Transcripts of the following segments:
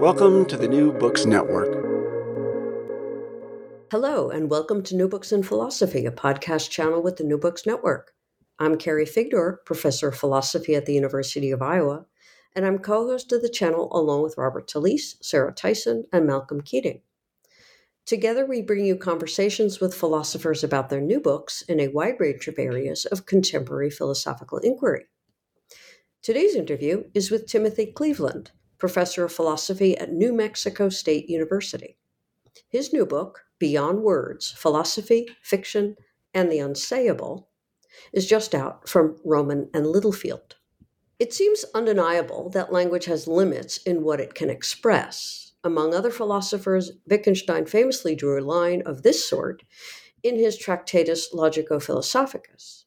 Welcome to the New Books Network. Hello, and welcome to New Books in Philosophy, a podcast channel with the New Books Network. I'm Carrie Figdor, professor of philosophy at the University of Iowa, and I'm co host of the channel along with Robert Talisse, Sarah Tyson, and Malcolm Keating. Together, we bring you conversations with philosophers about their new books in a wide range of areas of contemporary philosophical inquiry. Today's interview is with Timothy Cleveland, professor of philosophy at New Mexico State University. His new book, Beyond Words Philosophy, Fiction, and the Unsayable, is just out from Rowman and Littlefield. It seems undeniable that language has limits in what it can express. Among other philosophers, Wittgenstein famously drew a line of this sort in his Tractatus Logico Philosophicus.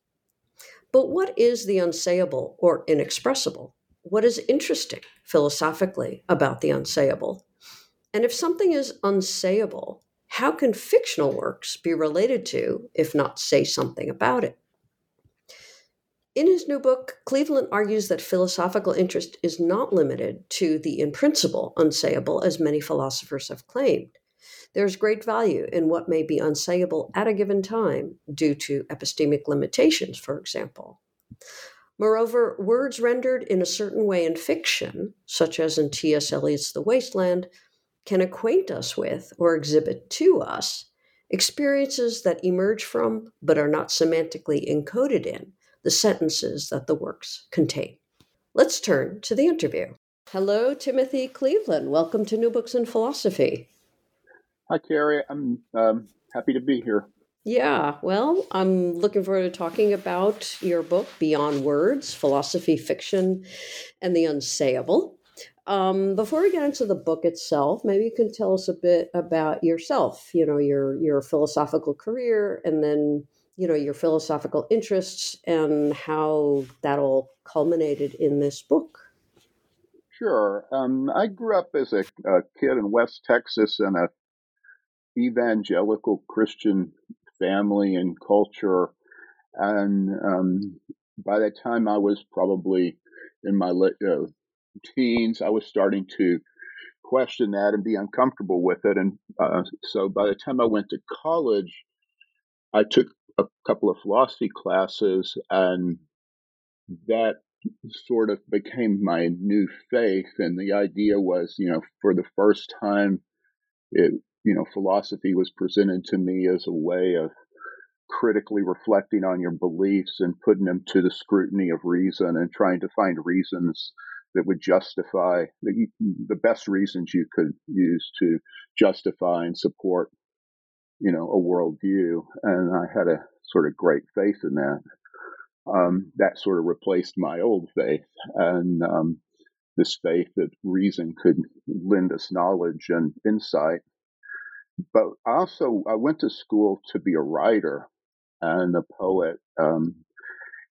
But what is the unsayable or inexpressible? What is interesting philosophically about the unsayable? And if something is unsayable, how can fictional works be related to, if not say something about it? In his new book, Cleveland argues that philosophical interest is not limited to the in principle unsayable, as many philosophers have claimed. There is great value in what may be unsayable at a given time due to epistemic limitations, for example. Moreover, words rendered in a certain way in fiction, such as in T.S. Eliot's The Waste Land, can acquaint us with or exhibit to us experiences that emerge from but are not semantically encoded in the sentences that the works contain. Let's turn to the interview. Hello, Timothy Cleveland. Welcome to New Books in Philosophy. Hi, Carrie. I'm um, happy to be here. Yeah, well, I'm looking forward to talking about your book, Beyond Words Philosophy, Fiction, and the Unsayable. Um, before we get into the book itself, maybe you can tell us a bit about yourself, you know, your, your philosophical career, and then, you know, your philosophical interests and how that all culminated in this book. Sure. Um, I grew up as a, a kid in West Texas in a evangelical Christian family and culture. And um, by the time I was probably in my uh, teens, I was starting to question that and be uncomfortable with it. And uh, so by the time I went to college, I took a couple of philosophy classes, and that sort of became my new faith. And the idea was, you know, for the first time, it you know, philosophy was presented to me as a way of critically reflecting on your beliefs and putting them to the scrutiny of reason and trying to find reasons that would justify the, the best reasons you could use to justify and support, you know, a worldview. And I had a sort of great faith in that. Um, that sort of replaced my old faith and um, this faith that reason could lend us knowledge and insight but also I went to school to be a writer and a poet. Um,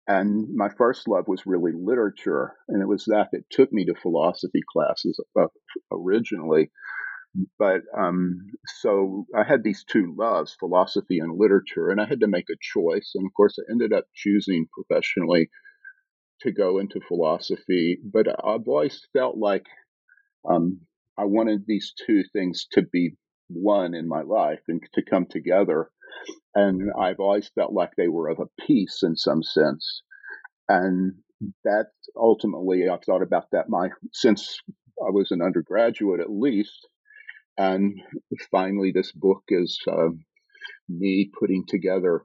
and my first love was really literature, and it was that that took me to philosophy classes originally. But um, so I had these two loves, philosophy and literature, and I had to make a choice. And of course, I ended up choosing professionally to go into philosophy. But I've always felt like um, I wanted these two things to be one in my life and to come together. And I've always felt like they were of a piece in some sense. And that ultimately, I've thought about that my since I was an undergraduate at least. And finally, this book is uh, me putting together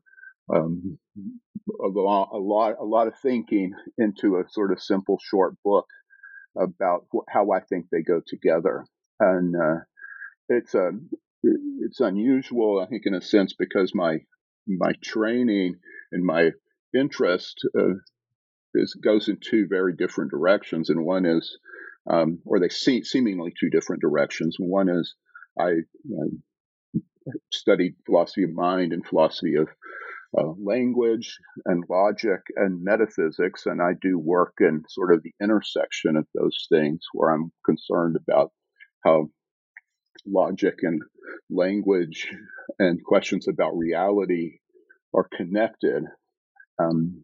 um, a, lot, a lot, a lot of thinking into a sort of simple short book about wh- how I think they go together. And uh, it's a um, it's unusual, I think, in a sense, because my my training and my interest uh, is goes in two very different directions, and one is, um, or they see seemingly two different directions. One is I studied philosophy of mind and philosophy of uh, language and logic and metaphysics, and I do work in sort of the intersection of those things where I'm concerned about how logic and language and questions about reality are connected. Um,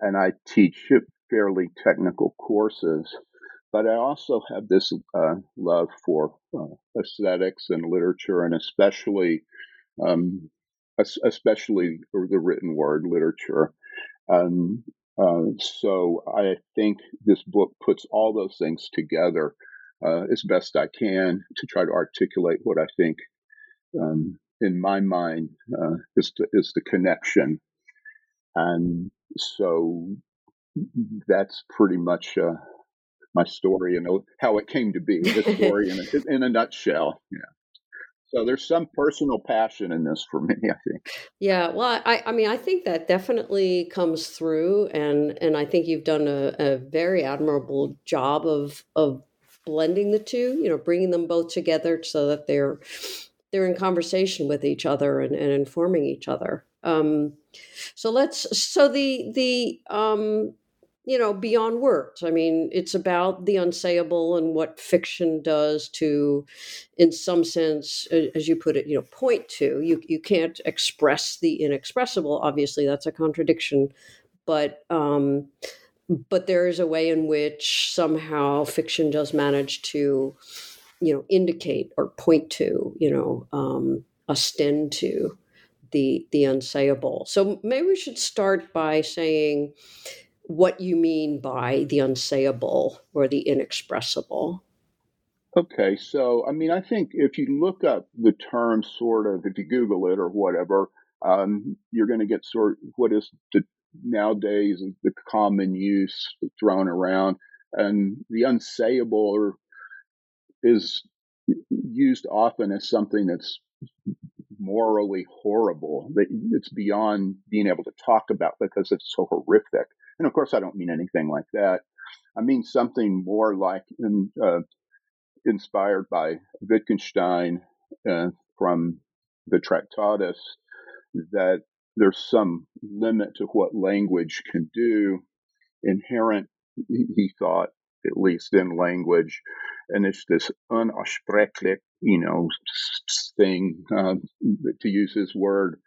and I teach fairly technical courses, but I also have this uh, love for uh, aesthetics and literature, and especially um, especially the written word literature. Um, uh, so I think this book puts all those things together uh, as best I can to try to articulate what I think, um, in my mind, uh, is the, is the connection. And so that's pretty much uh, my story and how it came to be. The story in a, in a nutshell. Yeah. So there's some personal passion in this for me, I think. Yeah, well, I, I mean, I think that definitely comes through, and and I think you've done a, a very admirable job of of blending the two. You know, bringing them both together so that they're they're in conversation with each other and, and informing each other. Um, so let's so the the um, you know, beyond words. I mean, it's about the unsayable and what fiction does to, in some sense, as you put it, you know, point to. You you can't express the inexpressible. Obviously, that's a contradiction, but um, but there is a way in which somehow fiction does manage to, you know, indicate or point to, you know, um, ostend to the the unsayable. So maybe we should start by saying what you mean by the unsayable or the inexpressible. Okay, so I mean, I think if you look up the term, sort of, if you Google it or whatever, um, you're going to get sort of what is the nowadays the common use thrown around, and the unsayable is used often as something that's morally horrible that it's beyond being able to talk about because it's so horrific and of course, I don't mean anything like that. I mean something more like in, uh, inspired by Wittgenstein uh, from the Tractatus that there's some limit to what language can do, inherent, he thought, at least in language. And it's this unaussprechlich, you know, thing, uh, to use his word,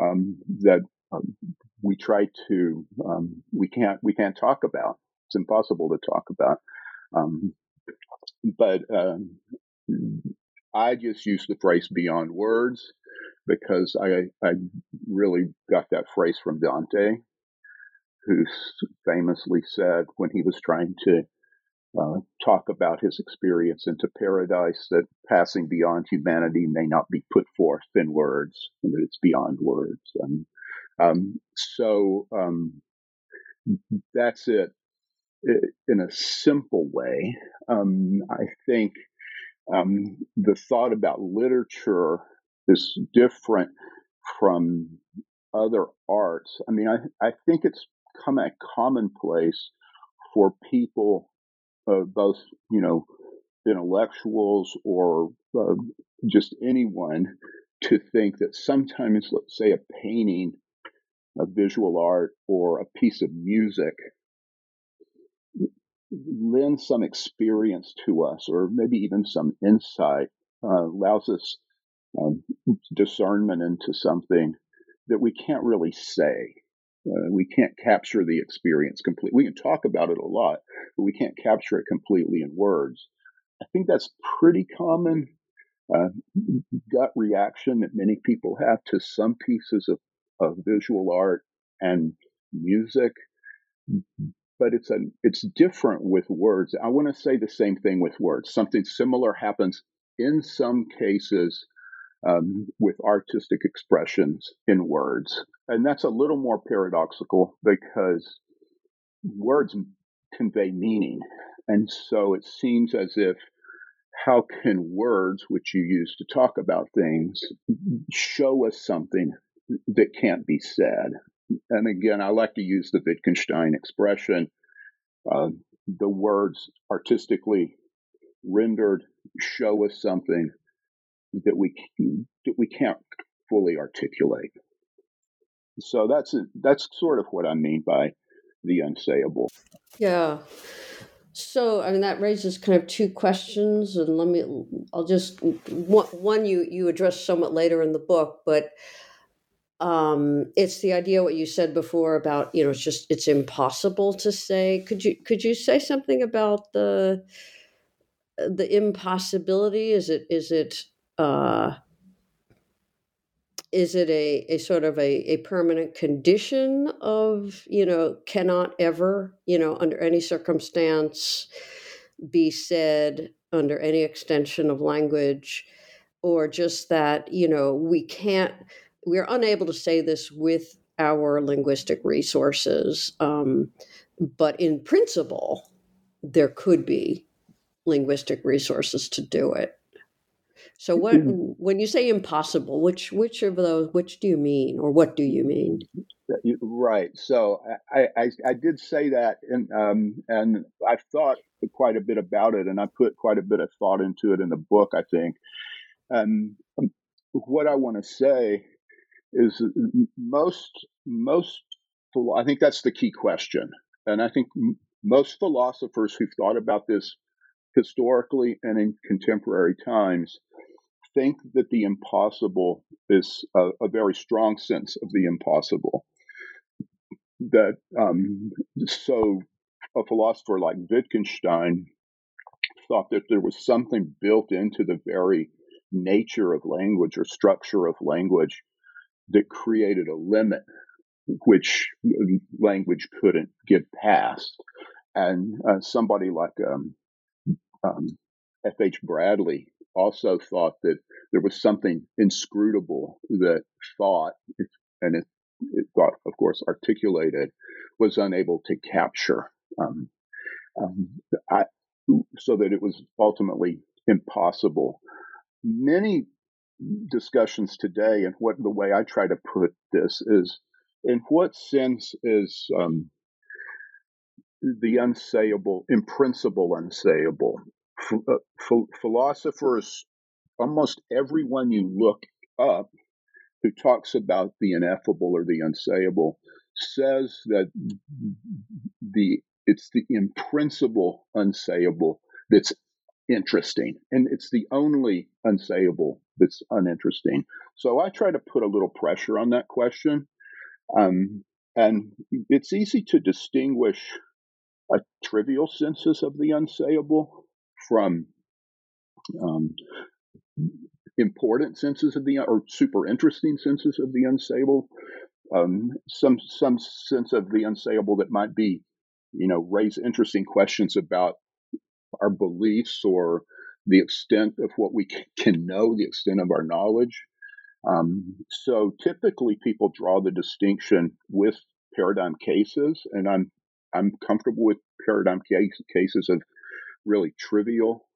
um, that um, we try to um, we can't we can't talk about. It's impossible to talk about. Um, but um, I just use the phrase beyond words because I I really got that phrase from Dante, who famously said when he was trying to uh, talk about his experience into paradise that passing beyond humanity may not be put forth in words, and that it's beyond words. And um, so um, that's it in a simple way. Um, I think um, the thought about literature is different from other arts. I mean, I, I think it's come a commonplace for people, uh, both, you know, intellectuals or uh, just anyone, to think that sometimes, let's say, a painting a visual art or a piece of music lends some experience to us or maybe even some insight, uh, allows us um, discernment into something that we can't really say. Uh, we can't capture the experience completely. We can talk about it a lot, but we can't capture it completely in words. I think that's pretty common uh, gut reaction that many people have to some pieces of of visual art and music but it's a it's different with words i want to say the same thing with words something similar happens in some cases um, with artistic expressions in words and that's a little more paradoxical because words convey meaning and so it seems as if how can words which you use to talk about things show us something that can't be said. And again, I like to use the Wittgenstein expression. Uh, the words artistically rendered show us something that we that we can't fully articulate. So that's that's sort of what I mean by the unsayable. Yeah. So, I mean, that raises kind of two questions, and let me, I'll just, one, you, you address somewhat later in the book, but um, it's the idea what you said before about, you know, it's just, it's impossible to say. Could you, could you say something about the, the impossibility? Is it, is it, uh, is it a, a sort of a, a permanent condition of you know cannot ever you know under any circumstance be said under any extension of language? Or just that you know we can't we're unable to say this with our linguistic resources um, but in principle there could be linguistic resources to do it so what mm-hmm. when you say impossible, which which of those which do you mean or what do you mean? Right. So I I, I did say that and um and I've thought quite a bit about it and I put quite a bit of thought into it in the book, I think. And um, what I want to say is most most I think that's the key question. And I think most philosophers who've thought about this historically and in contemporary times think that the impossible is a, a very strong sense of the impossible. That um, so a philosopher like Wittgenstein thought that there was something built into the very nature of language or structure of language that created a limit which language couldn't get past. And uh, somebody like um, um, F.H. Bradley also thought that there was something inscrutable that thought, and it, it thought, of course, articulated, was unable to capture. Um, um, I, so that it was ultimately impossible. Many discussions today, and what the way I try to put this is, in what sense is um, the unsayable, in principle, unsayable? Uh, philosophers, almost everyone you look up who talks about the ineffable or the unsayable says that the it's the in principle unsayable that's interesting and it's the only unsayable that's uninteresting. So i try to put a little pressure on that question um, and it's easy to distinguish a trivial census of the unsayable from um, important senses of the or super interesting senses of the unsayable, um, some some sense of the unsayable that might be, you know, raise interesting questions about our beliefs or the extent of what we can know, the extent of our knowledge. Um, so typically, people draw the distinction with paradigm cases, and I'm I'm comfortable with paradigm case, cases of really trivial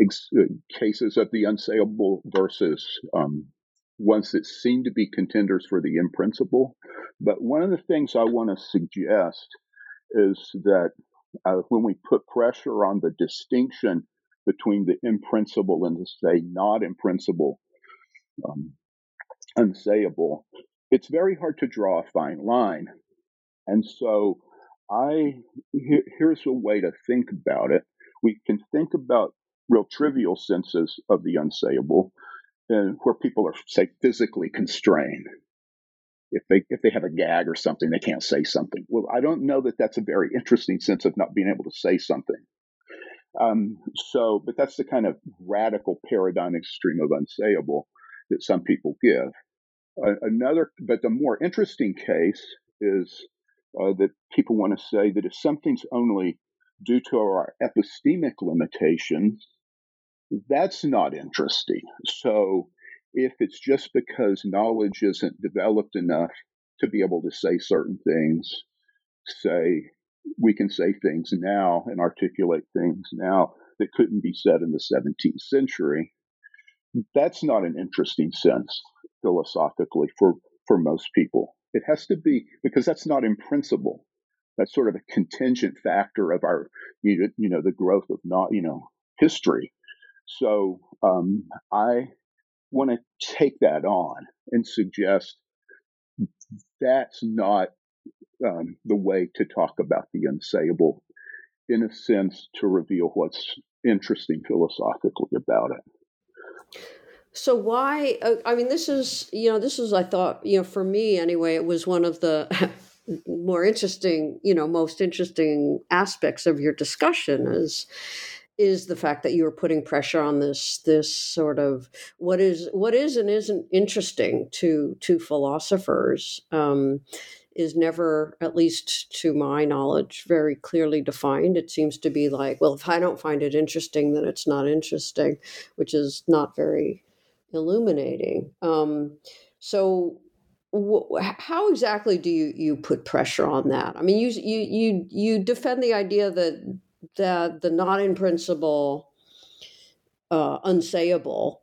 ex- uh, cases of the unsayable versus um, ones that seem to be contenders for the in principle. But one of the things I want to suggest is that uh, when we put pressure on the distinction between the in principle and the say not in principle, um, unsayable, it's very hard to draw a fine line. And so I here, here's a way to think about it. We can think about real trivial senses of the unsayable, and where people are say physically constrained. If they if they have a gag or something, they can't say something. Well, I don't know that that's a very interesting sense of not being able to say something. Um, so, but that's the kind of radical paradigm extreme of unsayable that some people give. Another, but the more interesting case is uh, that people want to say that if something's only due to our epistemic limitations, that's not interesting. So if it's just because knowledge isn't developed enough to be able to say certain things, say we can say things now and articulate things now that couldn't be said in the 17th century. That's not an interesting sense philosophically for, for most people. It has to be because that's not in principle. That's sort of a contingent factor of our, you know, the growth of not, you know, history. So um, I want to take that on and suggest that's not um, the way to talk about the unsayable, in a sense, to reveal what's interesting philosophically about it. So why? Uh, I mean, this is you know, this is I thought you know, for me anyway, it was one of the more interesting, you know, most interesting aspects of your discussion is is the fact that you are putting pressure on this this sort of what is what is and isn't interesting to to philosophers um, is never, at least to my knowledge, very clearly defined. It seems to be like, well, if I don't find it interesting, then it's not interesting, which is not very illuminating. Um, so, how exactly do you you put pressure on that? I mean, you you you you defend the idea that that the not in principle, uh, unsayable,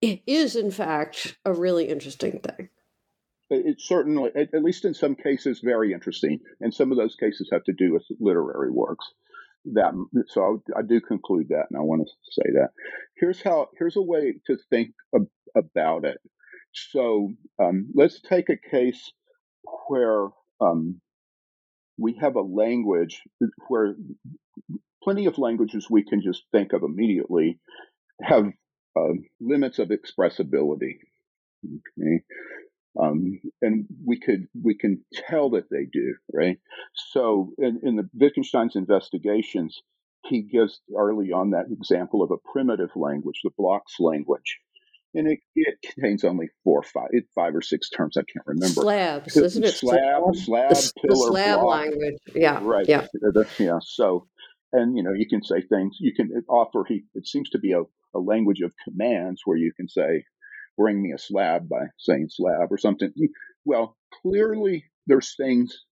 is in fact a really interesting thing it's certainly, at, least in some cases, very interesting. And some of those cases have to do with literary works. That so I, I do conclude that, and I want to say that. Here's how. Here's a way to think ab- about it. So um, let's take a case where um, we have a language where plenty of languages we can just think of immediately have uh, limits of expressibility. Okay. Um, and we could we can tell that they do, right? So in, in the Wittgenstein's investigations, he gives early on that example of a primitive language, the blocks language. And it, it contains only four or five, five or six terms. I can't remember. Slabs, isn't it? Slab, slab, the, pillar, the slab block. language. Yeah, right. Yeah, yeah. So, and you know, you can say things. You can offer. He. It seems to be a, a language of commands where you can say, bring me a slab by saying slab or something. Well, clearly there's things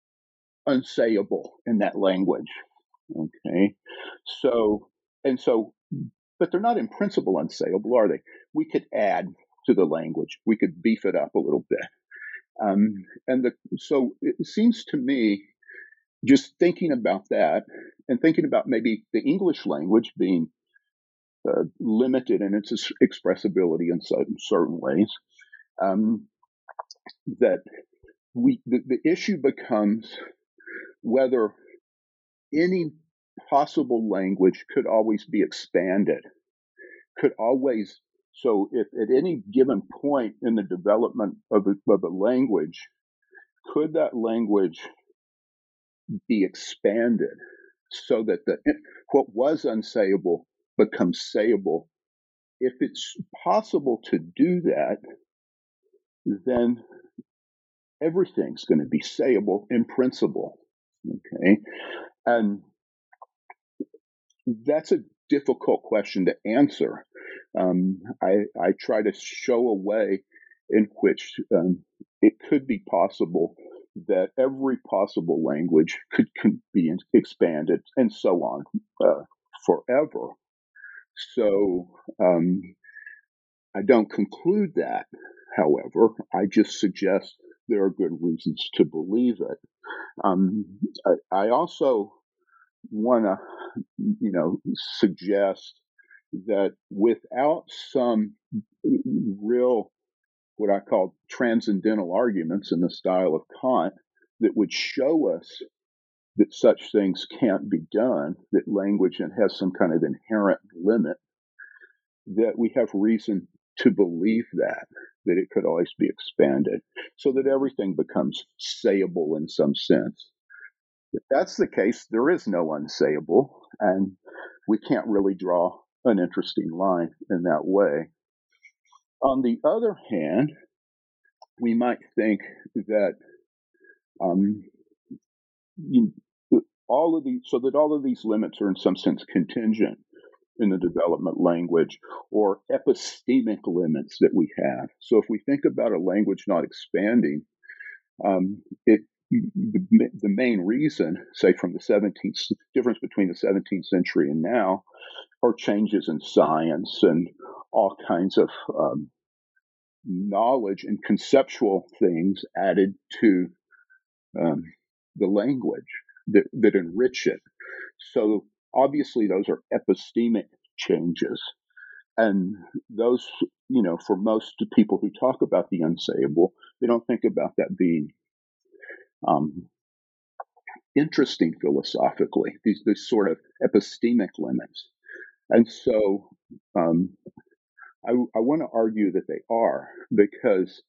unsayable in that language. Okay. So, and so, but they're not in principle unsayable, are they? We could add to the language, we could beef it up a little bit. Um, and the, so it seems to me, just thinking about that and thinking about maybe the English language being uh, limited in its expressibility in certain, certain ways. Um, that we the, the issue becomes whether any possible language could always be expanded, could always. So, if at any given point in the development of a, of a language, could that language be expanded so that the what was unsayable becomes sayable. If it's possible to do that, then everything's going to be sayable in principle. Okay. And that's a difficult question to answer. Um, I, I, try to show a way in which um, it could be possible that every possible language could, could be expanded and so on uh, forever. So um, I don't conclude that, however. I just suggest there are good reasons to believe it. Um, I, I, also want to, you know, suggest that without some real, what I call transcendental arguments in the style of Kant that would show us that such things can't be done, that language has some kind of inherent limit, that we have reason to believe that, that it could always be expanded, so that everything becomes sayable in some sense. If that's the case, there is no unsayable, and we can't really draw an interesting line in that way. On the other hand, we might think that um, all of these, so that all of these limits are in some sense contingent in the development language or epistemic limits that we have. So if we think about a language not expanding, um, it the, main reason, say from the 17th, difference between the 17th century and now, are changes in science and all kinds of um, knowledge and conceptual things added to um, the language that, that enrich it. So obviously those are epistemic changes. and those, you know, for most people who talk about the unsayable, they don't think about that being um, interesting philosophically, these, these sort of epistemic limits. And so um, I, I want to argue that they are because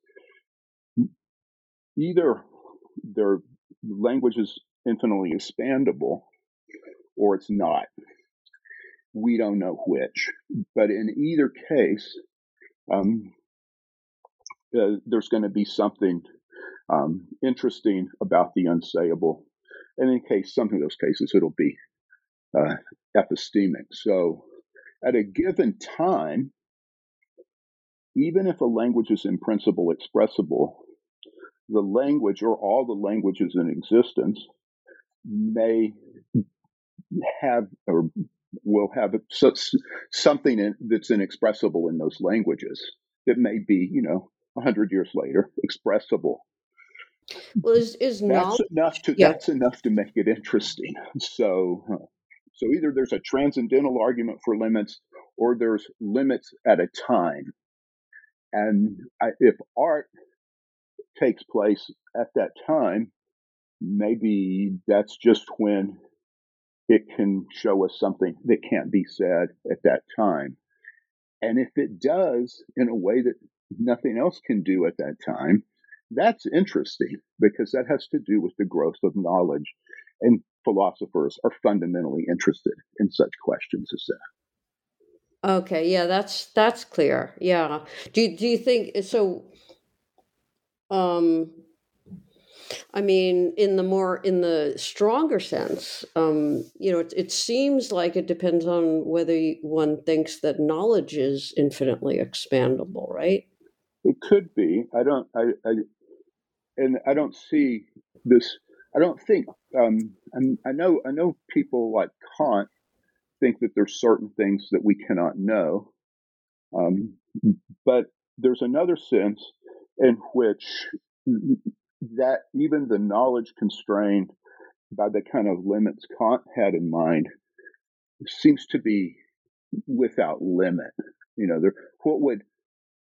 either their language is infinitely expandable or it's not. We don't know which. But in either case, um, uh, there's going to be something um, interesting about the unsayable. And in case some of those cases, it'll be uh, epistemic. So at a given time, even if a language is in principle expressible, the language or all the languages in existence may have or will have something in, that's inexpressible in those languages that may be, you know, a hundred years later expressible. Well, is, is that's knowledge, enough to yeah. that's enough to make it interesting. So, so either there's a transcendental argument for limits, or there's limits at a time. And I, if art takes place at that time, maybe that's just when it can show us something that can't be said at that time. And if it does in a way that nothing else can do at that time, that's interesting because that has to do with the growth of knowledge. And philosophers are fundamentally interested in such questions as that. Okay, yeah, that's that's clear. Yeah. Do you, do you think so? Um, I mean, in the more in the stronger sense, um, you know, it, it seems like it depends on whether one thinks that knowledge is infinitely expandable, right? It could be. I don't. I. I and I don't see this. I don't think. Um, I know. I know people like Kant think that there's certain things that we cannot know, um, but there's another sense in which that even the knowledge constrained by the kind of limits Kant had in mind seems to be without limit. You know, there, what would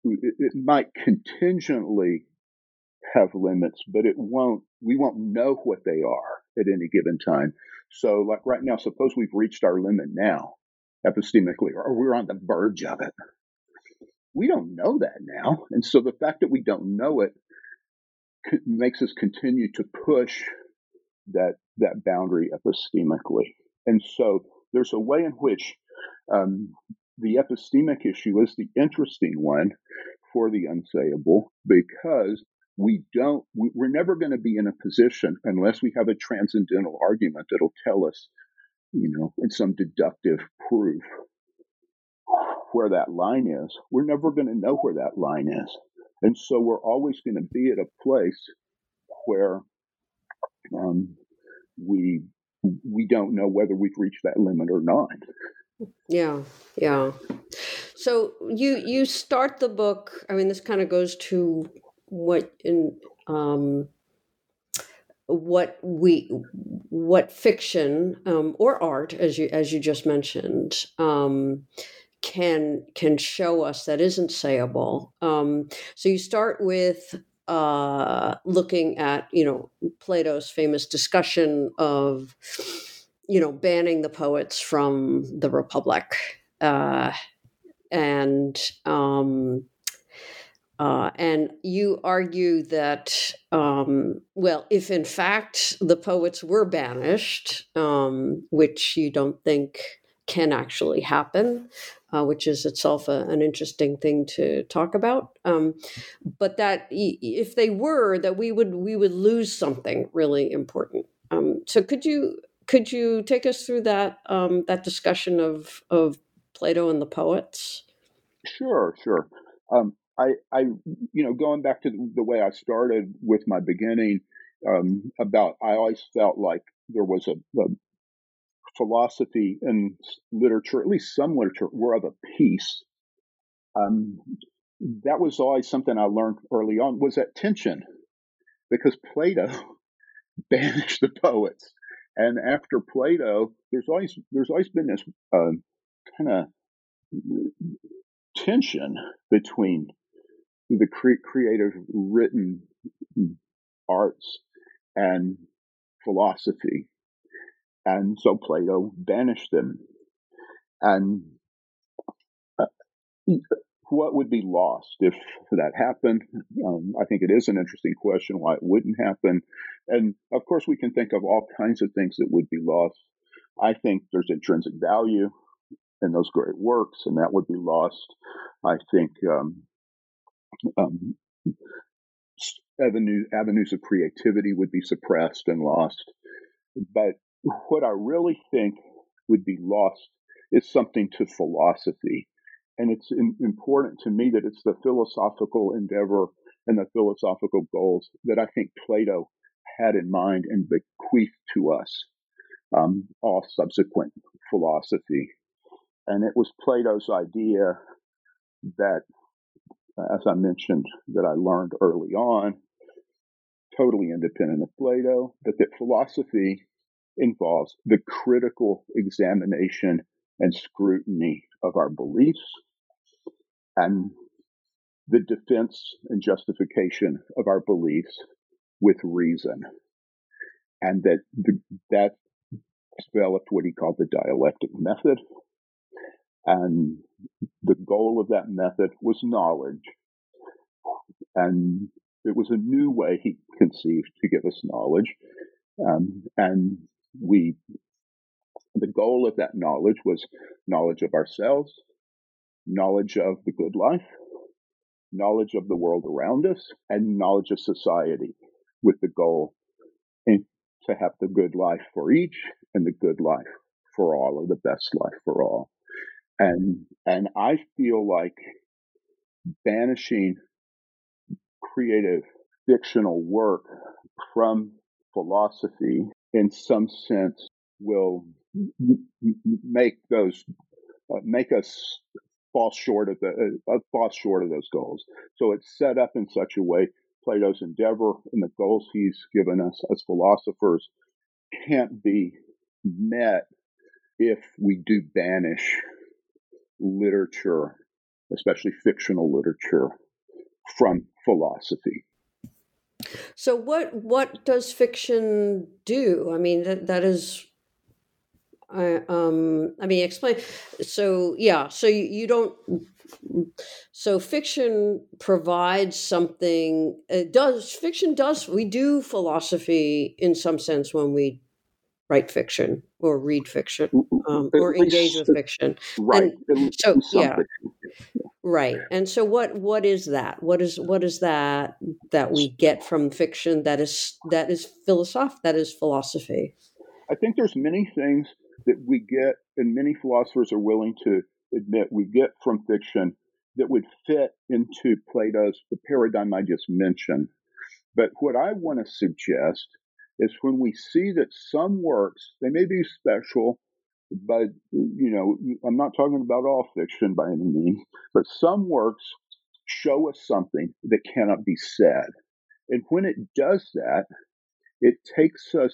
it might contingently have limits, but it won't. We won't know what they are at any given time. So, like right now, suppose we've reached our limit now, epistemically, or we're on the verge of it. We don't know that now, and so the fact that we don't know it makes us continue to push that that boundary epistemically. And so there's a way in which um, the epistemic issue is the interesting one for the unsayable because we don't we, we're never going to be in a position unless we have a transcendental argument that'll tell us you know in some deductive proof where that line is we're never going to know where that line is and so we're always going to be at a place where um, we we don't know whether we've reached that limit or not. Yeah, yeah. So you you start the book. I mean, this kind of goes to what in um, what we what fiction um, or art, as you as you just mentioned, um, can can show us that isn't sayable. Um, so you start with uh, looking at you know Plato's famous discussion of you know banning the poets from the Republic, uh, and um, uh, and you argue that, um, well, if in fact the poets were banished, um, which you don't think can actually happen, uh, which is itself a, an interesting thing to talk about. Um, but that if they were, that we would we would lose something really important. Um, so could you could you take us through that um, that discussion of of Plato and the poets? Sure, sure. Um, I, I, you know, going back to the way I started with my beginning um, about, I always felt like there was a, a philosophy and literature, at least some literature, were of a piece. Um, that was always something I learned early on was that tension, because Plato banished the poets, and after Plato, there's always there's always been this uh, kind of tension between the cre- creative written arts and philosophy. And so Plato banished them. And uh, what would be lost if that happened? Um, I think it is an interesting question why it wouldn't happen. And of course, we can think of all kinds of things that would be lost. I think there's intrinsic value in those great works, and that would be lost. I think um, um, avenue, avenues of creativity would be suppressed and lost. But what I really think would be lost is something to philosophy. And it's in, important to me that it's the philosophical endeavor and the philosophical goals that I think Plato had in mind and bequeathed to us, um, all subsequent philosophy. And it was Plato's idea that, as I mentioned, that I learned early on, totally independent of Plato, but that philosophy involves the critical examination and scrutiny of our beliefs and the defense and justification of our beliefs with reason. And that the, that developed what he called the dialectic method. And the goal of that method was knowledge. And it was a new way he conceived to give us knowledge. Um, and we, the goal of that knowledge was knowledge of ourselves, knowledge of the good life, knowledge of the world around us, and knowledge of society with the goal to have the good life for each and the good life for all or the best life for all. And, and I feel like banishing creative fictional work from philosophy in some sense will make those uh, make us fall short of the uh, uh, fall short of those goals. So it's set up in such a way Plato's endeavor and the goals he's given us as philosophers can't be met if we do banish literature, especially fictional literature, from philosophy. So what what does fiction do? I mean that that is I um I mean explain so yeah so you, you don't so fiction provides something it does fiction does we do philosophy in some sense when we write fiction or read fiction um, or engage with fiction. Right and so yeah. right. And so what what is that? What is what is that that we get from fiction that is that is philosoph that is philosophy? I think there's many things that we get and many philosophers are willing to admit we get from fiction that would fit into plato's the paradigm i just mentioned. But what i want to suggest is when we see that some works they may be special but you know, I'm not talking about all fiction by any means, but some works show us something that cannot be said. And when it does that, it takes us,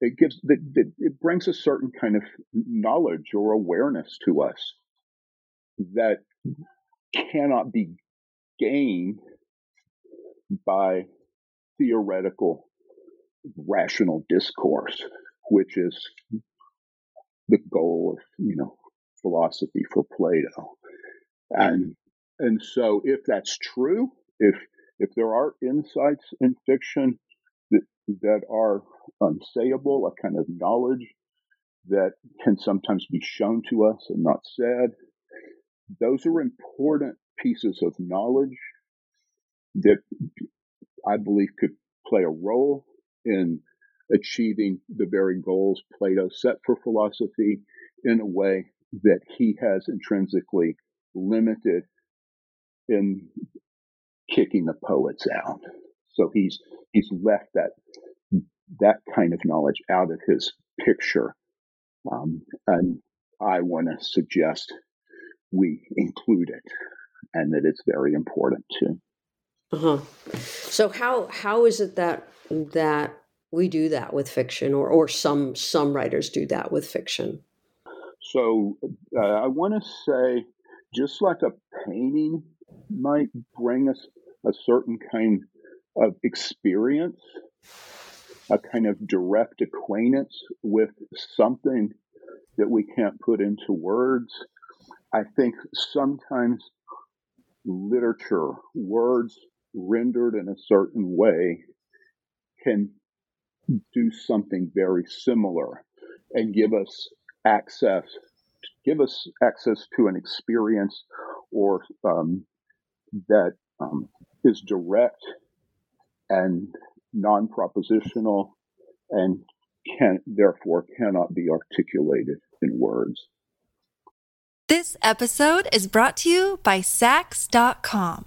it gives, it brings a certain kind of knowledge or awareness to us that cannot be gained by theoretical rational discourse, which is the goal of you know philosophy for Plato, and and so if that's true, if if there are insights in fiction that that are unsayable, a kind of knowledge that can sometimes be shown to us and not said, those are important pieces of knowledge that I believe could play a role in achieving the very goals Plato set for philosophy in a way that he has intrinsically limited in kicking the poets out. So he's he's left that that kind of knowledge out of his picture, um, and I want to suggest we include it, and that it's very important too. Uh huh. So how how is it that that we do that with fiction or or some some writers do that with fiction so uh, i want to say just like a painting might bring us a certain kind of experience, a kind of direct acquaintance with something that we can't put into words. I think sometimes literature, words rendered in a certain way, can do something very similar and give us access give us access to an experience or um, that um, is direct and non-propositional and can therefore cannot be articulated in words. This episode is brought to you by Saks.com.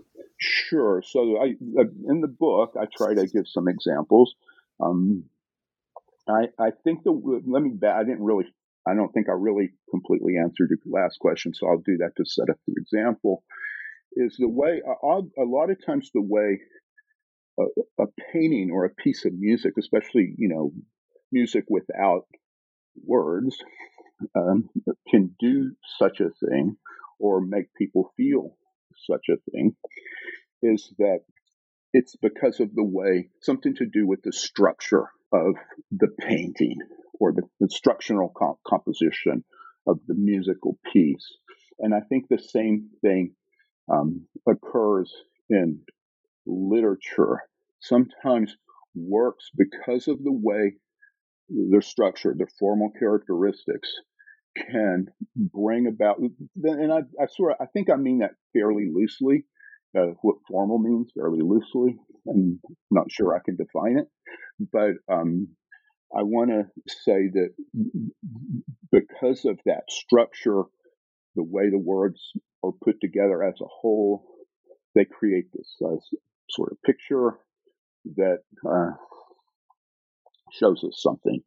Sure. So I in the book I try to give some examples. Um, I, I think the let me I didn't really I don't think I really completely answered your last question, so I'll do that to set up the example. Is the way a lot of times the way a, a, painting or a piece of music, especially you know music without words, um, can do such a thing or make people feel such a thing, is that it's because of the way something to do with the structure of the painting or the instructional comp- composition of the musical piece. And I think the same thing um, occurs in literature. Sometimes works, because of the way they're structured, their formal characteristics, can bring about, and I, I I think I mean that fairly loosely, uh, what formal means fairly loosely. I'm not sure I can define it, but um, I want to say that because of that structure, the way the words are put together as a whole, they create this uh, sort of picture that uh, shows us something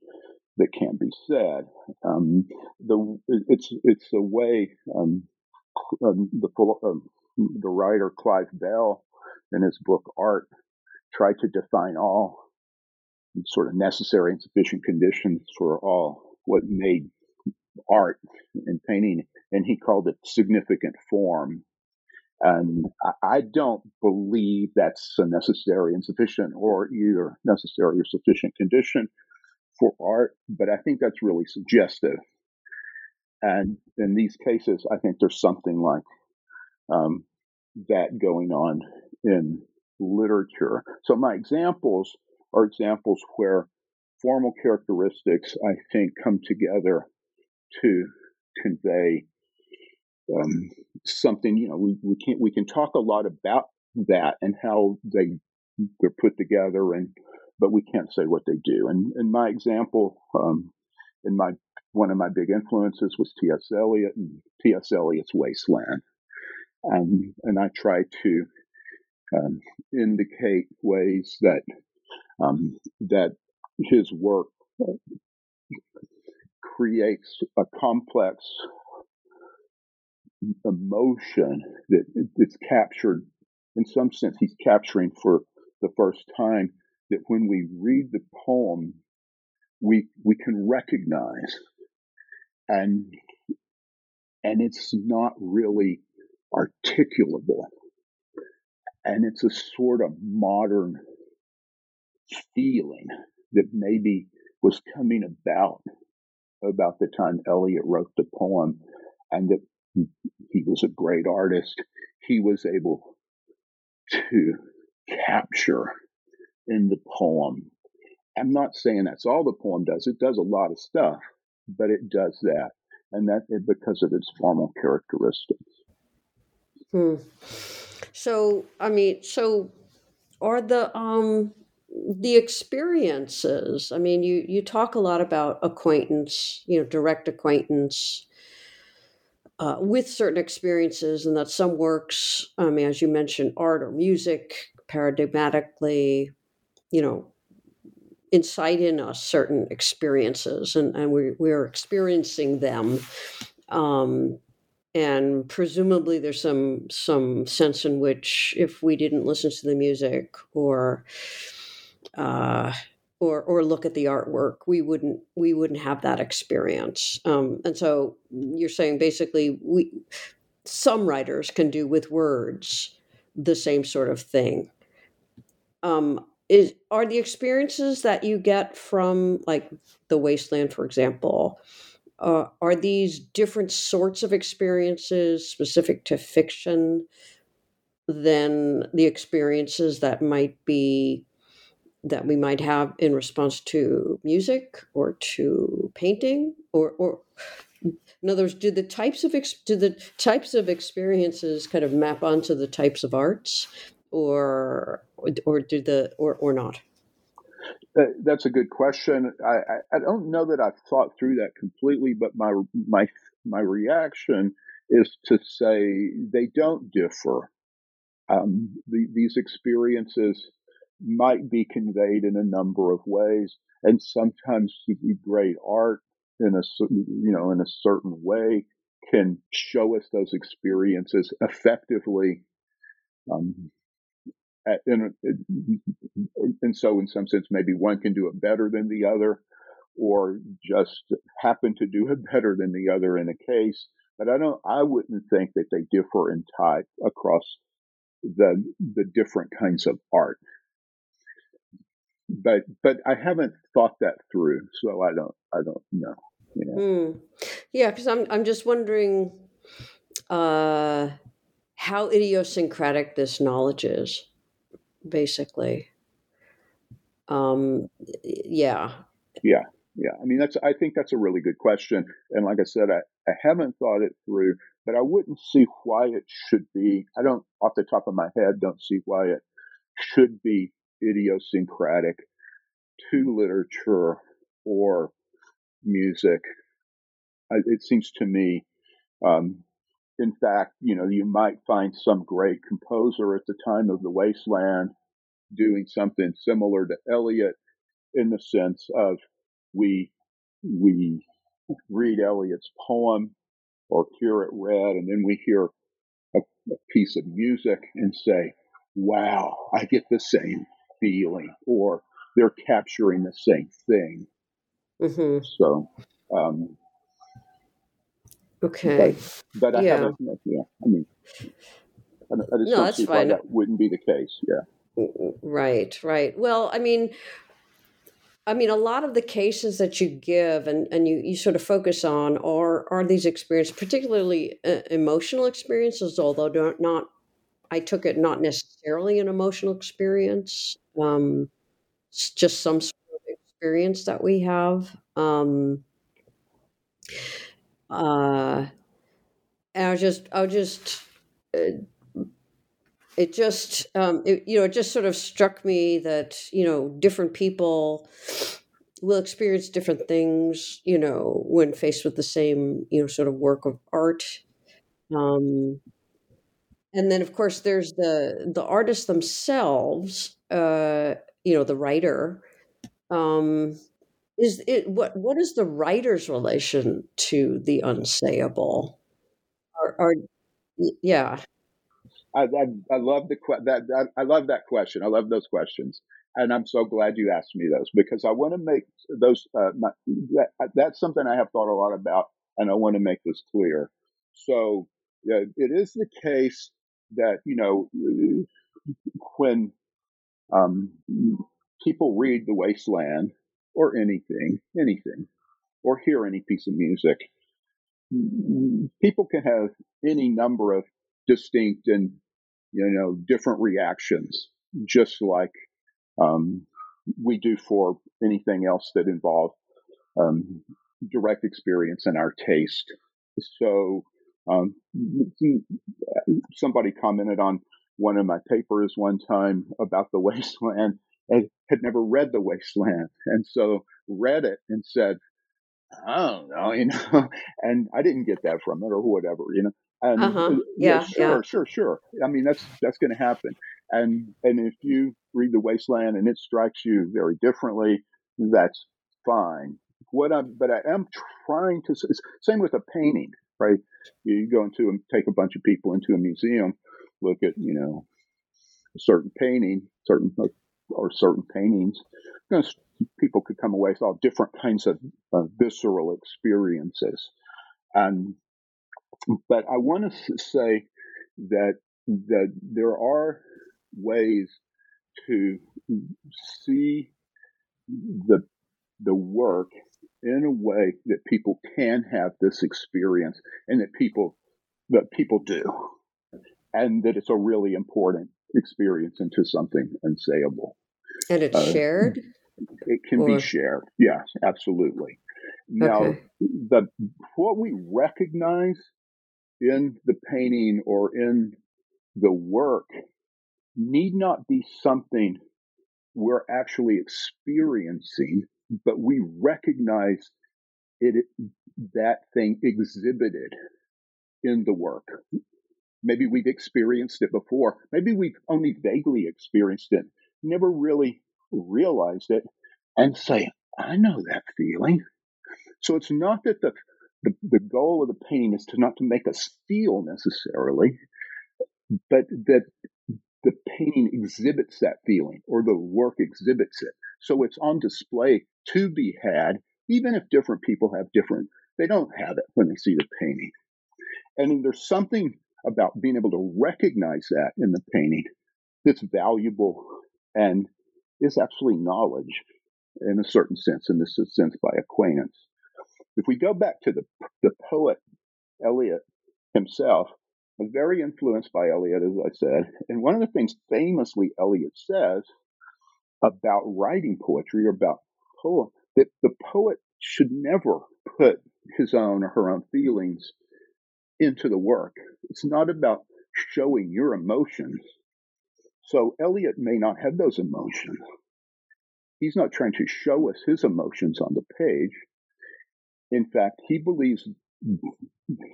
that can't be said. Um, the it's it's a way um, um, the um, the writer Clive Bell in his book Art tried to define all sort of necessary and sufficient conditions for all what made art and painting, and he called it significant form. And I don't believe that's a necessary and sufficient or either necessary or sufficient condition for art, but I think that's really suggestive. And in these cases, I think there's something like um, that going on in literature. So my examples are examples where formal characteristics, I think, come together to convey um, something. You know, we, we can we can talk a lot about that and how they they're put together, and but we can't say what they do. And in my example, um, in my one of my big influences was T.S. Eliot and T.S. Eliot's Waste Land. Um, and I try to um, indicate ways that um, that his work creates a complex emotion that it's captured in some sense he's capturing for the first time that when we read the poem we we can recognize and and it's not really articulable. And it's a sort of modern feeling that maybe was coming about about the time Eliot wrote the poem and that he was a great artist. He was able to capture in the poem. I'm not saying that's all the poem does. It does a lot of stuff, but it does that. And that because of its formal characteristics. Hmm. So, I mean, so are the um the experiences? I mean, you you talk a lot about acquaintance, you know, direct acquaintance uh, with certain experiences, and that some works, I mean, as you mentioned, art or music, paradigmatically, you know, incite in us certain experiences, and, and we, we're experiencing them. Um, and presumably there's some some sense in which if we didn't listen to the music or uh, or or look at the artwork, we wouldn't we wouldn't have that experience. Um, and so you're saying basically we some writers can do with words the same sort of thing. Um, is are the experiences that you get from like the Waste Land, for example? Uh, are these different sorts of experiences specific to fiction than the experiences that might be that we might have in response to music or to painting or or in other words do the types of do the types of experiences kind of map onto the types of arts or or do the or or not that's a good question. I, I, I, don't know that I've thought through that completely, but my my my reaction is to say they don't differ. Um, the, these experiences might be conveyed in a number of ways, and sometimes great art in a you know in a certain way can show us those experiences effectively. Um, and, and so in some sense maybe one can do it better than the other or just happen to do it better than the other in a case but i don't i wouldn't think that they differ in type across the the different kinds of art but but i haven't thought that through so i don't i don't know you know? Mm. yeah because i'm i'm just wondering uh how idiosyncratic this knowledge is basically. Um, yeah. Yeah. Yeah. I mean, that's, I think that's a really good question. And like I said, I, I haven't thought it through, but I wouldn't see why it should be. I don't, off the top of my head, don't see why it should be idiosyncratic to literature or music. It seems to me, um, in fact, you know, you might find some great composer at the time of the Waste Land doing something similar to Eliot in the sense of we we read Eliot's poem or hear it read, and then we hear a, a piece of music and say, "Wow, I get the same feeling," or they're capturing the same thing. Mm-hmm. So, um, okay, but, but I yeah. haven't. Yeah, I mean, I, I just no, don't see fine. why that wouldn't be the case. Yeah. Right, right. Well, I mean, I mean, a lot of the cases that you give and, and you, you sort of focus on are are these experiences, particularly uh, emotional experiences, although not, not, I took it not necessarily an emotional experience, um, it's just some sort of experience that we have. Um, uh, and I'll just, I'll just uh, it just um, it, you know it just sort of struck me that you know different people will experience different things you know when faced with the same you know sort of work of art. Um, and then of course there's the the artists themselves uh, you know the writer um, is it what what is the writer's relation to the unsayable are, are yeah I, I, I love the that, that I love that question. I love those questions, and I'm so glad you asked me those because I want to make those. Uh, my, that, that's something I have thought a lot about, and I want to make this clear. So uh, it is the case that you know when um, people read The Waste Land or anything, anything, or hear any piece of music, people can have any number of distinct and you know, different reactions, just like um, we do for anything else that involves um, direct experience and our taste. So, um, somebody commented on one of my papers one time about the Waste Land and had never read the Waste Land, and so read it and said, "I don't know," you know, and I didn't get that from it or whatever, you know. And uh-huh. yeah, sure, yeah. sure, sure. I mean, that's that's going to happen. And and if you read The Waste Land and it strikes you very differently, that's fine. What I'm, but I am trying to. Same with a painting, right? You go into and take a bunch of people into a museum, look at you know a certain painting, certain or certain paintings. People could come away with all different kinds of visceral experiences, and but I want to say that that there are ways to see the the work in a way that people can have this experience and that people that people do and that it's a really important experience into something unsayable and it's uh, shared it can or? be shared yes absolutely now okay. the what we recognize in the painting or in the work need not be something we're actually experiencing, but we recognize it that thing exhibited in the work. Maybe we've experienced it before. Maybe we've only vaguely experienced it, never really realized it, and say, I know that feeling. So it's not that the, the, the goal of the painting is to not to make us feel necessarily, but that the painting exhibits that feeling or the work exhibits it. So it's on display to be had, even if different people have different, they don't have it when they see the painting. And there's something about being able to recognize that in the painting that's valuable and is actually knowledge in a certain sense, in this sense by acquaintance. If we go back to the, the poet Eliot himself, was very influenced by Eliot, as I said. And one of the things famously Eliot says about writing poetry or about poem, that the poet should never put his own or her own feelings into the work. It's not about showing your emotions. So Eliot may not have those emotions. He's not trying to show us his emotions on the page. In fact, he believes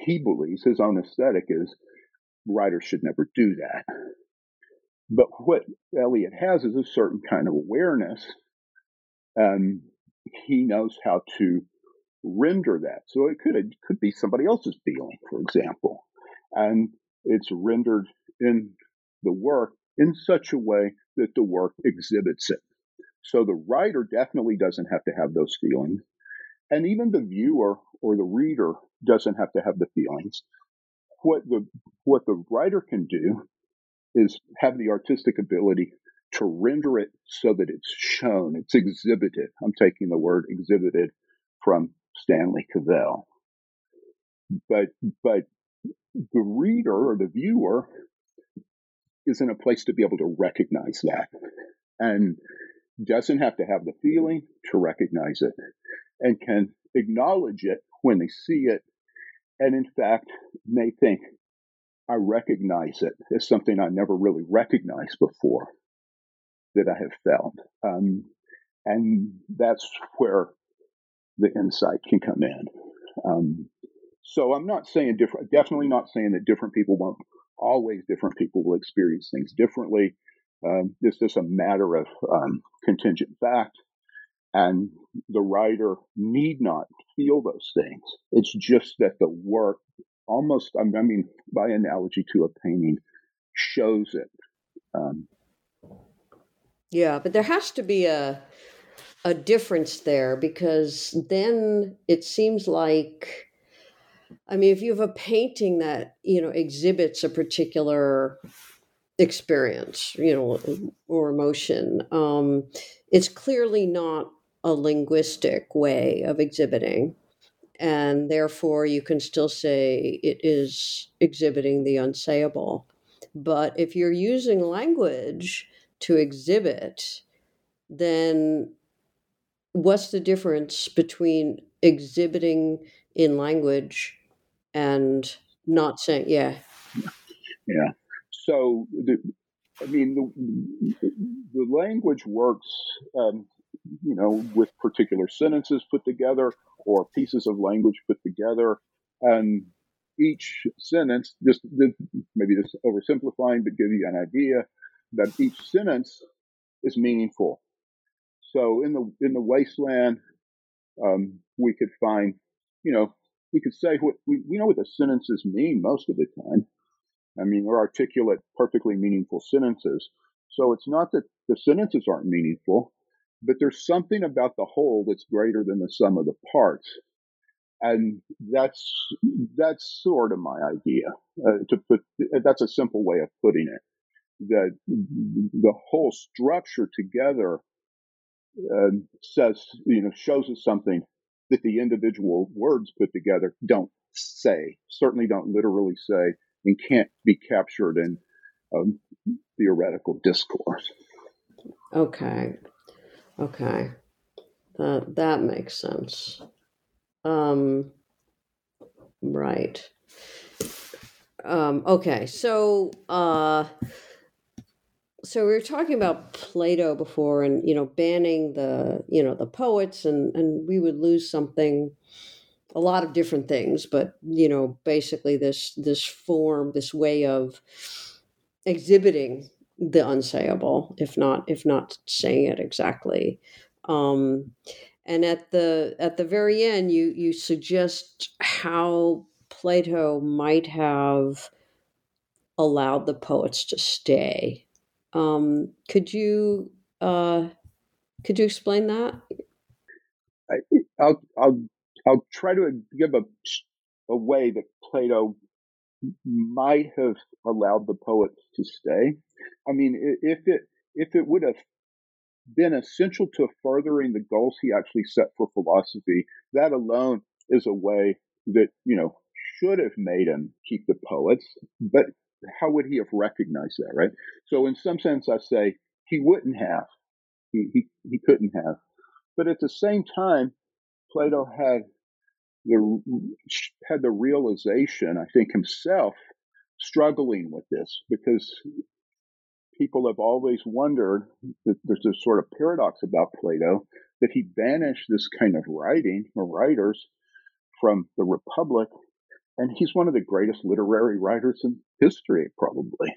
he believes his own aesthetic is writers should never do that. But what Eliot has is a certain kind of awareness. and he knows how to render that. So it could it could be somebody else's feeling, for example, and it's rendered in the work in such a way that the work exhibits it. So the writer definitely doesn't have to have those feelings, and even the viewer or the reader doesn't have to have the feelings what the what the writer can do is have the artistic ability to render it so that it's shown, it's exhibited. I'm taking the word exhibited from Stanley Cavell. But but the reader or the viewer is in a place to be able to recognize that and doesn't have to have the feeling to recognize it and can acknowledge it when they see it and in fact may think, I recognize it as something I never really recognized before that I have felt. Um, and that's where the insight can come in. Um, so I'm not saying different, definitely not saying that different people won't, always different people will experience things differently. Um, it's just a matter of um, contingent fact. And the writer need not feel those things. It's just that the work almost, I mean, by analogy to a painting, shows it. Um, yeah, but there has to be a a difference there because then it seems like I mean, if you have a painting that you know exhibits a particular experience, you know, or emotion, um, it's clearly not a linguistic way of exhibiting. And therefore, you can still say it is exhibiting the unsayable. But if you're using language to exhibit, then what's the difference between exhibiting in language and not saying, yeah? Yeah. So, the, I mean, the, the language works um, you know, with particular sentences put together or pieces of language put together. And each sentence, just maybe this oversimplifying, but give you an idea that each sentence is meaningful. So in the in the Waste Land, um, we could find, you know, we could say what we, we know what the sentences mean most of the time. I mean, they're articulate, perfectly meaningful sentences. So it's not that the sentences aren't meaningful, but there's something about the whole that's greater than the sum of the parts. And that's that's sort of my idea. Uh, to put that's a simple way of putting it. That the whole structure together uh, says, you know, shows us something that the individual words put together don't say. Certainly don't literally say, and can't be captured in um, theoretical discourse. Okay. Okay. That that makes sense. Um right. Um okay. So uh so we were talking about Plato before and you know banning the you know the poets and and we would lose something a lot of different things but you know basically this this form this way of exhibiting the unsayable if not if not saying it exactly. Um and at the at the very end you you suggest how plato might have allowed the poets to stay um could you uh could you explain that I, i'll i'll i'll try to give a a way that plato might have allowed the poets to stay. I mean, if it if it would have been essential to furthering the goals he actually set for philosophy, that alone is a way that you know should have made him keep the poets. But how would he have recognized that, right? So, in some sense, I say he wouldn't have. He he, he couldn't have. But at the same time, Plato had the had the realization, I think himself, struggling with this because people have always wondered that there's a sort of paradox about Plato that he banished this kind of writing or writers from the Republic, and he's one of the greatest literary writers in history, probably.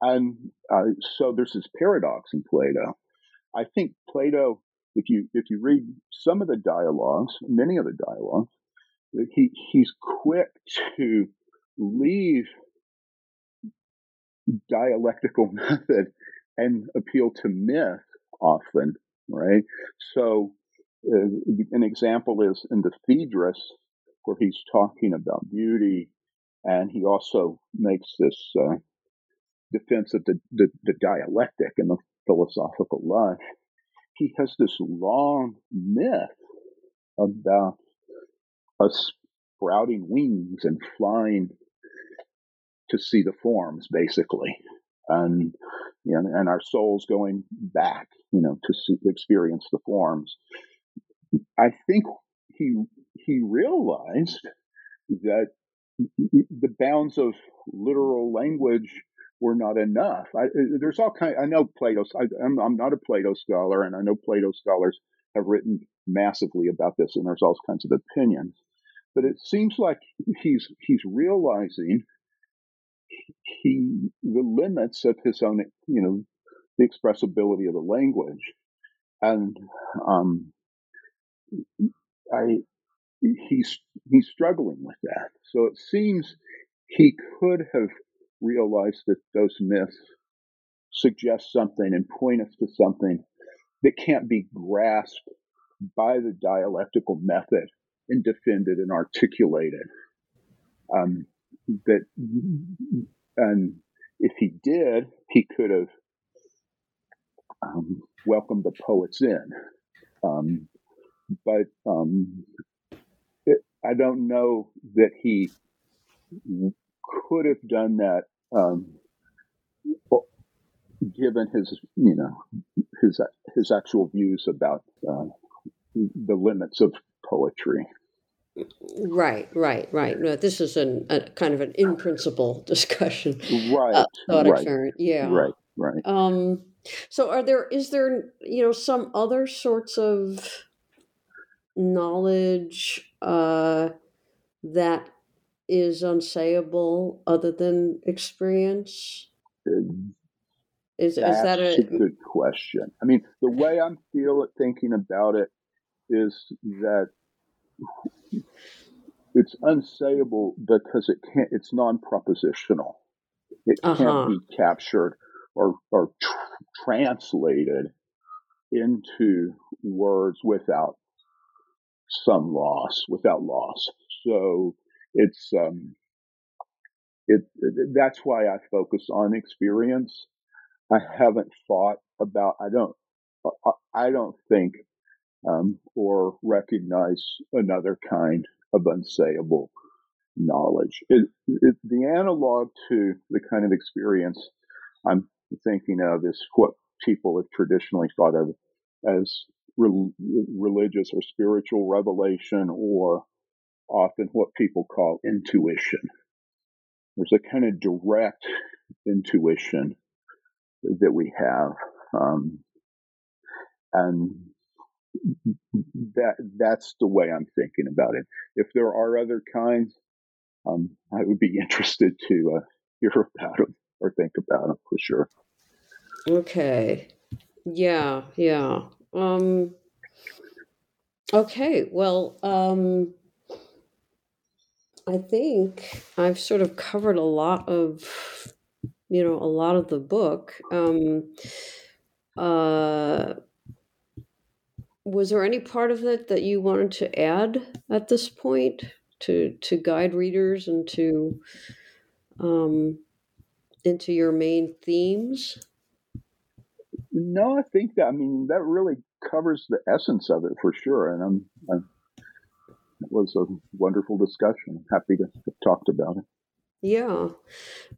And uh, so there's this paradox in Plato. I think Plato if you if you read some of the dialogues, many of the dialogues, he he's quick to leave dialectical method and appeal to myth often, right? So uh, an example is in the Phaedrus, where he's talking about beauty, and he also makes this uh, defense of the, the, the dialectic and the philosophical life he has this long myth about us sprouting wings and flying to see the forms, basically, and you know, and our souls going back, you know, to see, experience the forms. I think he he realized that the bounds of literal language were not enough. I, there's all kind. I know Plato. I, am I'm not a Plato scholar, and I know Plato scholars have written massively about this, and there's all kinds of opinions. But it seems like he's he's realizing he the limits of his own, you know, the expressibility of the language, and um, I he's he's struggling with that. So it seems he could have realized that those myths suggest something and point us to something that can't be grasped by the dialectical method and defended and articulated. Um, that and if he did, he could have um, welcomed the poets in. Um, but um, I don't know that he could have done that um, given his, you know, his his actual views about uh, the limits of poetry. Right, right, right. No, this is an, a kind of an in principle discussion. Right, uh, thought right, experiment. Yeah, right, right. Um, so, are there is there you know some other sorts of knowledge uh, that is unsayable other than experience? Is, is that a a good question. I mean, the way I'm feel thinking about it is that it's unsayable because it can't. It's non-propositional. It Uh-huh. can't be captured or or tr- translated into words without some loss, without loss. So it's um, it. That's why I focus on experience. I haven't thought about. I don't. I I don't think um, or recognize another kind of unsayable knowledge. It, it, the analog to the kind of experience I'm thinking of is what people have traditionally thought of as rel religious or spiritual revelation, or often what people call intuition. There's a kind of direct intuition that we have, um, and that that's the way I'm thinking about it. If there are other kinds, um, I would be interested to uh, hear about them or think about them for sure. okay? Yeah, yeah. Um, okay, well, um, I think I've sort of covered a lot of, you know, a lot of the book. Um, uh, was there any part of it that you wanted to add at this point to to guide readers and to um, into your main themes? No, I think that I mean that really covers the essence of it for sure, and I'm, I'm it was a wonderful discussion. I'm happy to have talked about it. Yeah.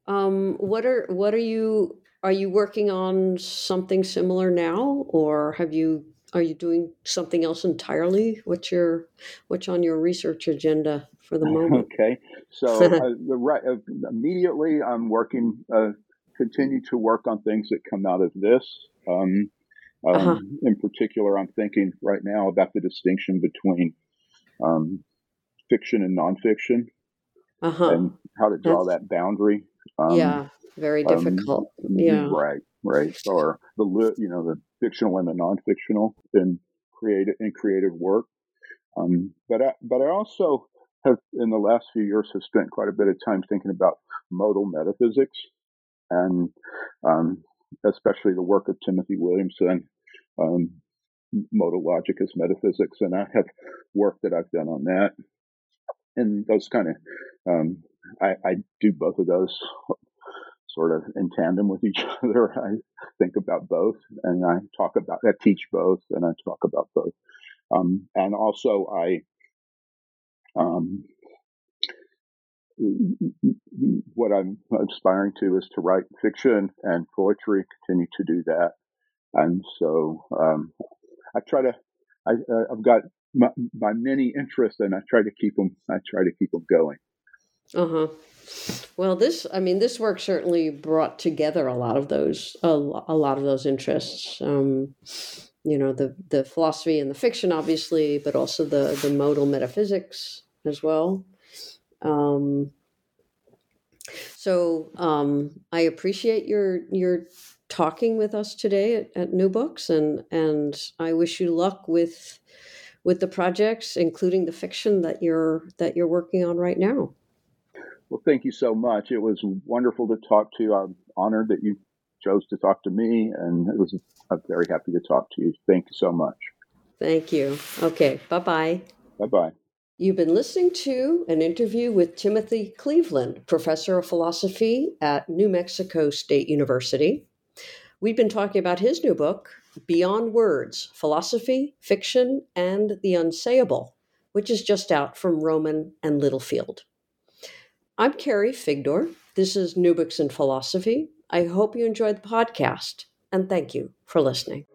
Um, what are what are you are you working on something similar now, or have you are you doing something else entirely? What's your what's on your research agenda for the moment? Okay, so uh, right uh, immediately I'm working, uh, continue to work on things that come out of this. Um, um, Uh-huh. In particular, I'm thinking right now about the distinction between um, fiction and nonfiction Uh huh. and how to draw That's- that boundary. Um, yeah. Very um, difficult. yeah. Right, right. Or the li- you know the fictional and the non-fictional in creative in creative work. Um, but I, but I also have in the last few years have spent quite a bit of time thinking about modal metaphysics and um, especially the work of Timothy Williamson, um, modal logic as metaphysics, and I have work that I've done on that. And those kind of, um, I, I do both of those sort of in tandem with each other. I think about both, and I talk about, I teach both, and I talk about both. Um, and also, I um, what I'm aspiring to is to write fiction and poetry. Continue to do that, and so um, I try to. I, uh, I've got my, my many interests, and I try to keep them. I try to keep them going. Uh huh. Well, this, I mean, this work certainly brought together a lot of those, a, a lot of those interests. Um, you know, the the philosophy and the fiction, obviously, but also the the modal metaphysics as well. Um, so um, I appreciate your your talking with us today at, at New Books, and and I wish you luck with with the projects, including the fiction that you're that you're working on right now. Well, thank you so much. It was wonderful to talk to you. I'm honored that you chose to talk to me, and it was. I'm very happy to talk to you. Thank you so much. Thank you. Okay, bye bye. Bye bye. You've been listening to an interview with Timothy Cleveland, professor of philosophy at New Mexico State University. We've been talking about his new book, Beyond Words Philosophy, Fiction, and the Unsayable, which is just out from Rowman and Littlefield. I'm Carrie Figdor. This is New Books in Philosophy. I hope you enjoyed the podcast, and thank you for listening.